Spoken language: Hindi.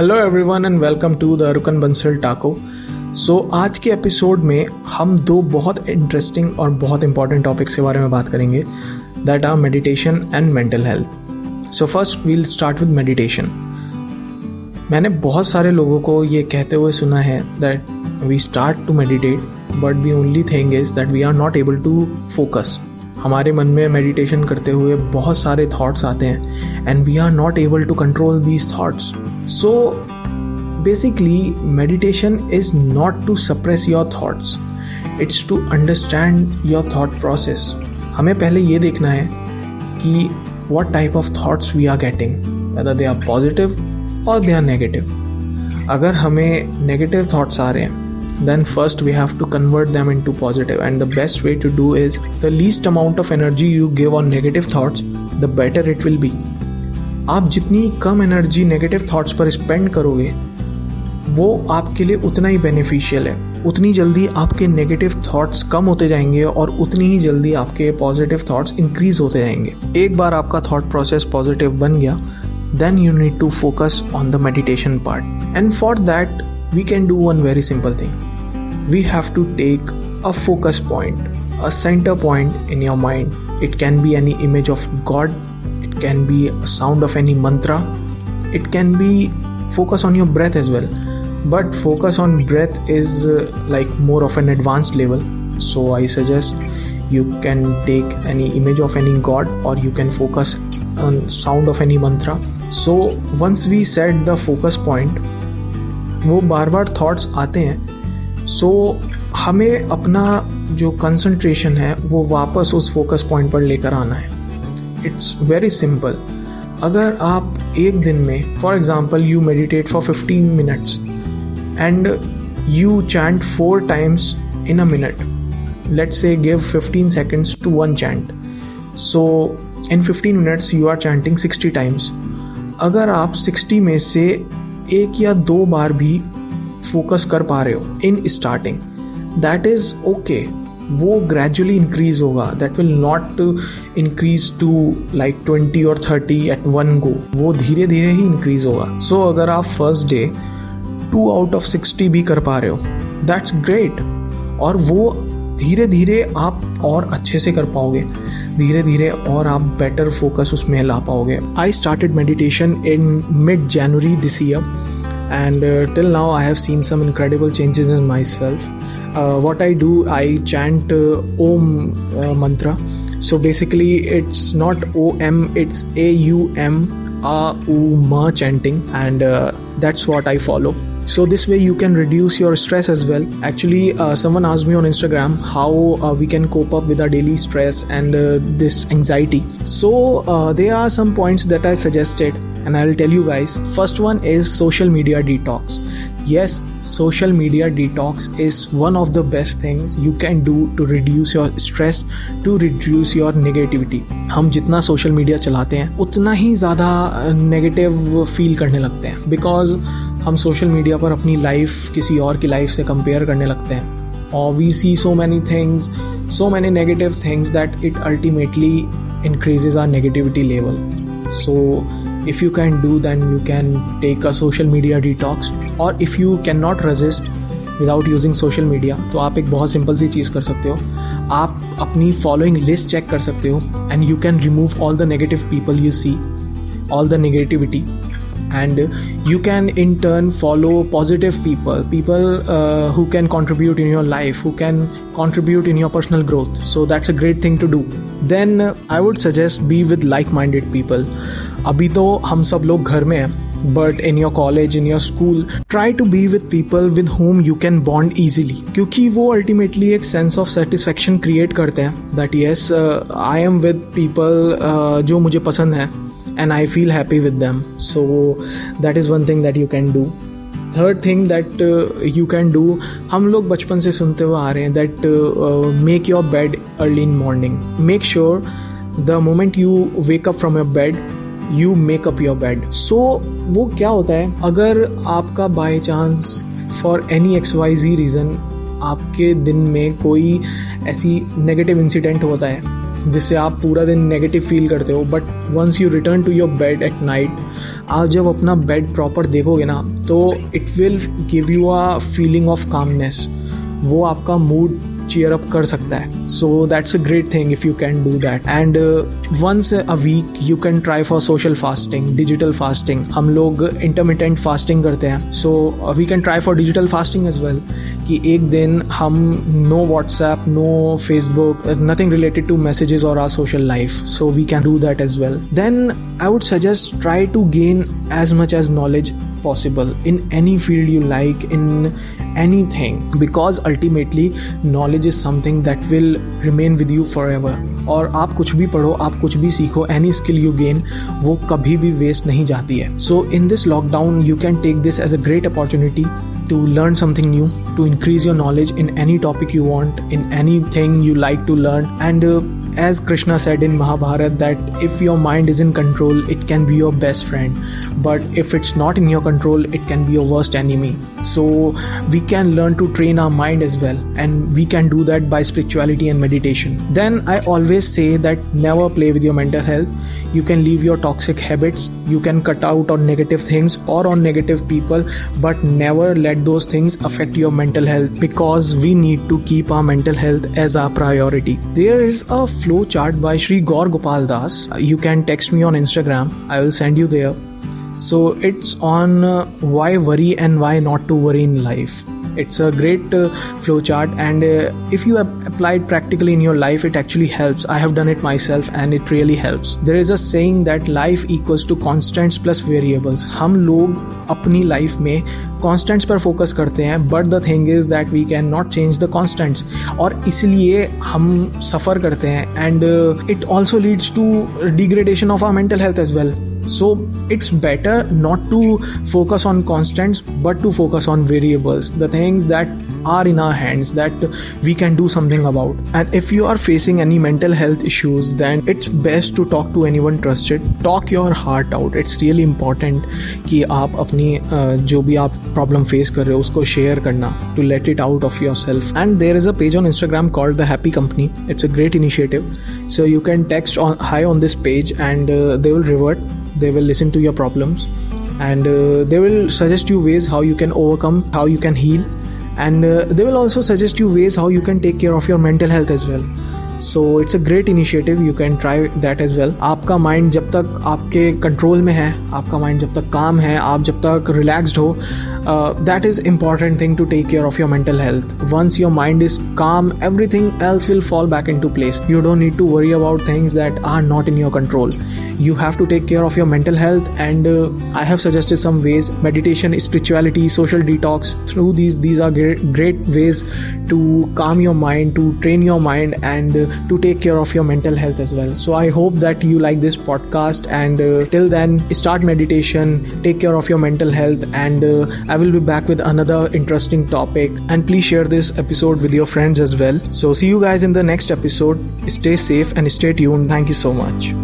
Hello everyone and welcome to the Rukan Bansal टाको सो आज के एपिसोड में हम दो बहुत इंटरेस्टिंग और बहुत इंपॉर्टेंट टॉपिक्स के बारे में बात करेंगे that are meditation and mental health so first we'll start with meditation मैंने बहुत सारे लोगों को ये कहते हुए सुना है that we start to meditate but the only thing is that we are not able to focus हमारे मन में मेडिटेशन करते हुए बहुत सारे थॉट्स आते हैं and we are not able to control these thoughts so basically meditation is not to suppress your thoughts it's to understand your thought process हमें पहले ये देखना है कि what type of thoughts we are getting whether they are positive or they are negative अगर हमें नेगेटिव थाट्स आ रहे हैं then first we have to convert them into positive and the best way to do is the least amount of energy you give on negative thoughts the better it will be आप जितनी कम एनर्जी नेगेटिव थॉट्स पर स्पेंड करोगे, वो आपके लिए उतना ही बेनिफिशियल है। उतनी जल्दी आपके नेगेटिव थॉट्स कम होते जाएँगे और उतनी ही जल्दी आपके पॉजिटिव थॉट्स इंक्रीज होते जाएँगे। एक बार आपका थॉट प्रोसेस पॉजिटिव बन गया then you need to focus on the meditation part and for that we can do one very simple thing we have to take a focus point a centre point in your mind it can be any image of it can be a sound of any mantra, it can be focus on your breath as well. But focus on breath is uh, like more of an advanced level. So I suggest you can take any image of any god or you can focus on sound of any mantra. So once we set the focus point, वो बार बार थॉट्स आते हैं सो so, हमें अपना जो कंसंट्रेशन है वो वापस उस फोकस पॉइंट पर लेकर आना है इट्स वेरी सिंपल अगर आप एक दिन में for example you meditate for fifteen minutes and you chant four times in a minute let's say give fifteen seconds to one chant so in fifteen minutes you are chanting sixty times अगर आप सिक्सटी में से एक या दो बार भी फोकस कर पा रहे हो in starting that is okay वो ग्रेजुअली इंक्रीज होगा. That will not increase to like twenty or thirty at one go वो धीरे धीरे ही इंक्रीज होगा. सो so, अगर आप first day two out of sixty भी कर पा रहे हो दैट्स ग्रेट और वो धीरे धीरे आप और अच्छे से कर पाओगे. धीरे धीरे और आप बेटर फोकस उसमें ला पाओगे. I started meditation in mid January this year and uh, till now i have seen some incredible changes in myself. Uh, what i do i chant uh, om uh, mantra. So basically it's not om it's a u m a u ma chanting. And uh, that's what i follow so this way you can reduce your stress as well actually uh, someone asked me on instagram how uh, we can cope up with our daily stress and uh, this anxiety so uh, there are some points that i suggested and I'll tell you guys. First one is social media detox. Yes, social media detox is one of the best things you can do to reduce your stress, to reduce your negativity. हम जितना सोशल मीडिया चलाते हैं उतना ही ज़्यादा नेगेटिव फील करने लगते हैं बिकॉज़ हम सोशल मीडिया पर अपनी लाइफ किसी और की लाइफ से कंपेयर करने लगते हैं और we see so many things so many negative things that it ultimately increases our negativity level so if you can do then you can take a social media detox or if you cannot resist without using social media तो आप एक बहुत सिंपल सी चीज़ कर सकते हो आप अपनी फॉलोइंग लिस्ट चेक कर सकते हो and you can remove all the negative people you see all the negativity and you can in turn follow positive people people uh, who can contribute in your life who can contribute in your personal growth so that's a great thing to do then uh, i would suggest be with like minded people अभी तो हम सब लोग घर में हैं but in your college in your school try to be with people with whom you can bond easily क्योंकि वो अल्टीमेटली एक सेंस ऑफ़ सेटिस्फेक्शन क्रिएट करते हैं that yes I am with people जो मुझे पसंद है and I feel happy with them so that is one thing that you can do third thing that you can do हम लोग बचपन से सुनते हुए आ रहे हैं that make your bed early in morning make sure the moment you wake up from your bed you make up your bed so वो क्या होता है? अगर आपका by chance for any X Y Z reason आपके दिन में कोई ऐसी नेगेटिव इंसिडेंट होता है, जिससे आप पूरा दिन नेगेटिव फील करते हो but once you return to your bed at night आप जब अपना बेड प्रॉपर देखोगे ना तो it will give you a feeling of calmness वो आपका मूड चेयर अप कर सकता है so that's a great thing if you can do that and once a week you can try for social fasting digital fasting हम लोग इंटरमीडियंट फास्टिंग करते हैं. So we can try for digital fasting as well कि एक दिन हम no WhatsApp no Facebook nothing related to messages or our social life so we can do that as well then I would suggest try to gain as much as knowledge possible in any field you like in anything because ultimately knowledge is something that will remain with you forever और आप कुछ भी पढ़ो आप कुछ भी सीखो एनी स्किल यू गेन वो कभी भी वेस्ट नहीं जाती है so in this lockdown you can take this as a great opportunity to learn something new, to increase your knowledge in any topic you want, in anything you like to learn. And uh, as Krishna said in Mahabharata, that if your mind is in control, it can be your best friend. But if it's not in your control, it can be your worst enemy. So we can learn to train our mind as well. And we can do that by spirituality and meditation. Then I always say that never play with your mental health. You can leave your toxic habits, you can cut out on negative things or on negative people, but never let those things affect your mental health because we need to keep our mental health as our priority. There is a flow chart by Sri Gaur Gopal Das. You can text me on Instagram, I will send you there. So it's on uh, why worry and why not to worry in life it's a great uh, flow chart and uh, if you have applied practically in your life it actually helps i have done it myself and it really helps there is a saying that life equals to constants plus variables हम लोग अपनी लाइफ में कॉन्स्टेंट्स पर फोकस करते हैं but the thing is that we can not change the constants और इसलिए हम सफ़र करते हैं and it also leads to degradation of our mental health as well so it's better not to focus on constants but to focus on variables the things that are in our hands that we can do something about and if you are facing any mental health issues then it's best to talk to anyone trusted talk your heart out it's really important कि आप अपनी जो भी आप प्रॉब्लम फेस कर रहे हो उसको शेयर करना to let it out of yourself and there is a page on Instagram called the happy company it's a great initiative so you can text on hi on this page and they will revert they will listen to your problems and uh, they will suggest you ways how you can overcome how you can heal and uh, they will also suggest you ways how you can take care of your mental health as well. So it's a great initiative you can try that as well आपका माइंड जब तक आपके कंट्रोल में है आपका माइंड जब तक काम है आप जब तक रिलैक्सड हो that is important thing to take care of your mental health once your mind is calm everything else will fall back into place you don't need to worry about things that are not in your control you have to take care of your mental health and uh, i have suggested some ways meditation spirituality social detox. Through these these are great, great ways to calm your mind to train your mind and uh, to take care of your mental health as well. So i hope that you like this podcast and uh, till then start meditation take care of your mental health and uh, i will be back with another interesting topic. And please share this episode with your friends as well. So see you guys in the next episode. Stay safe and stay tuned. Thank you so much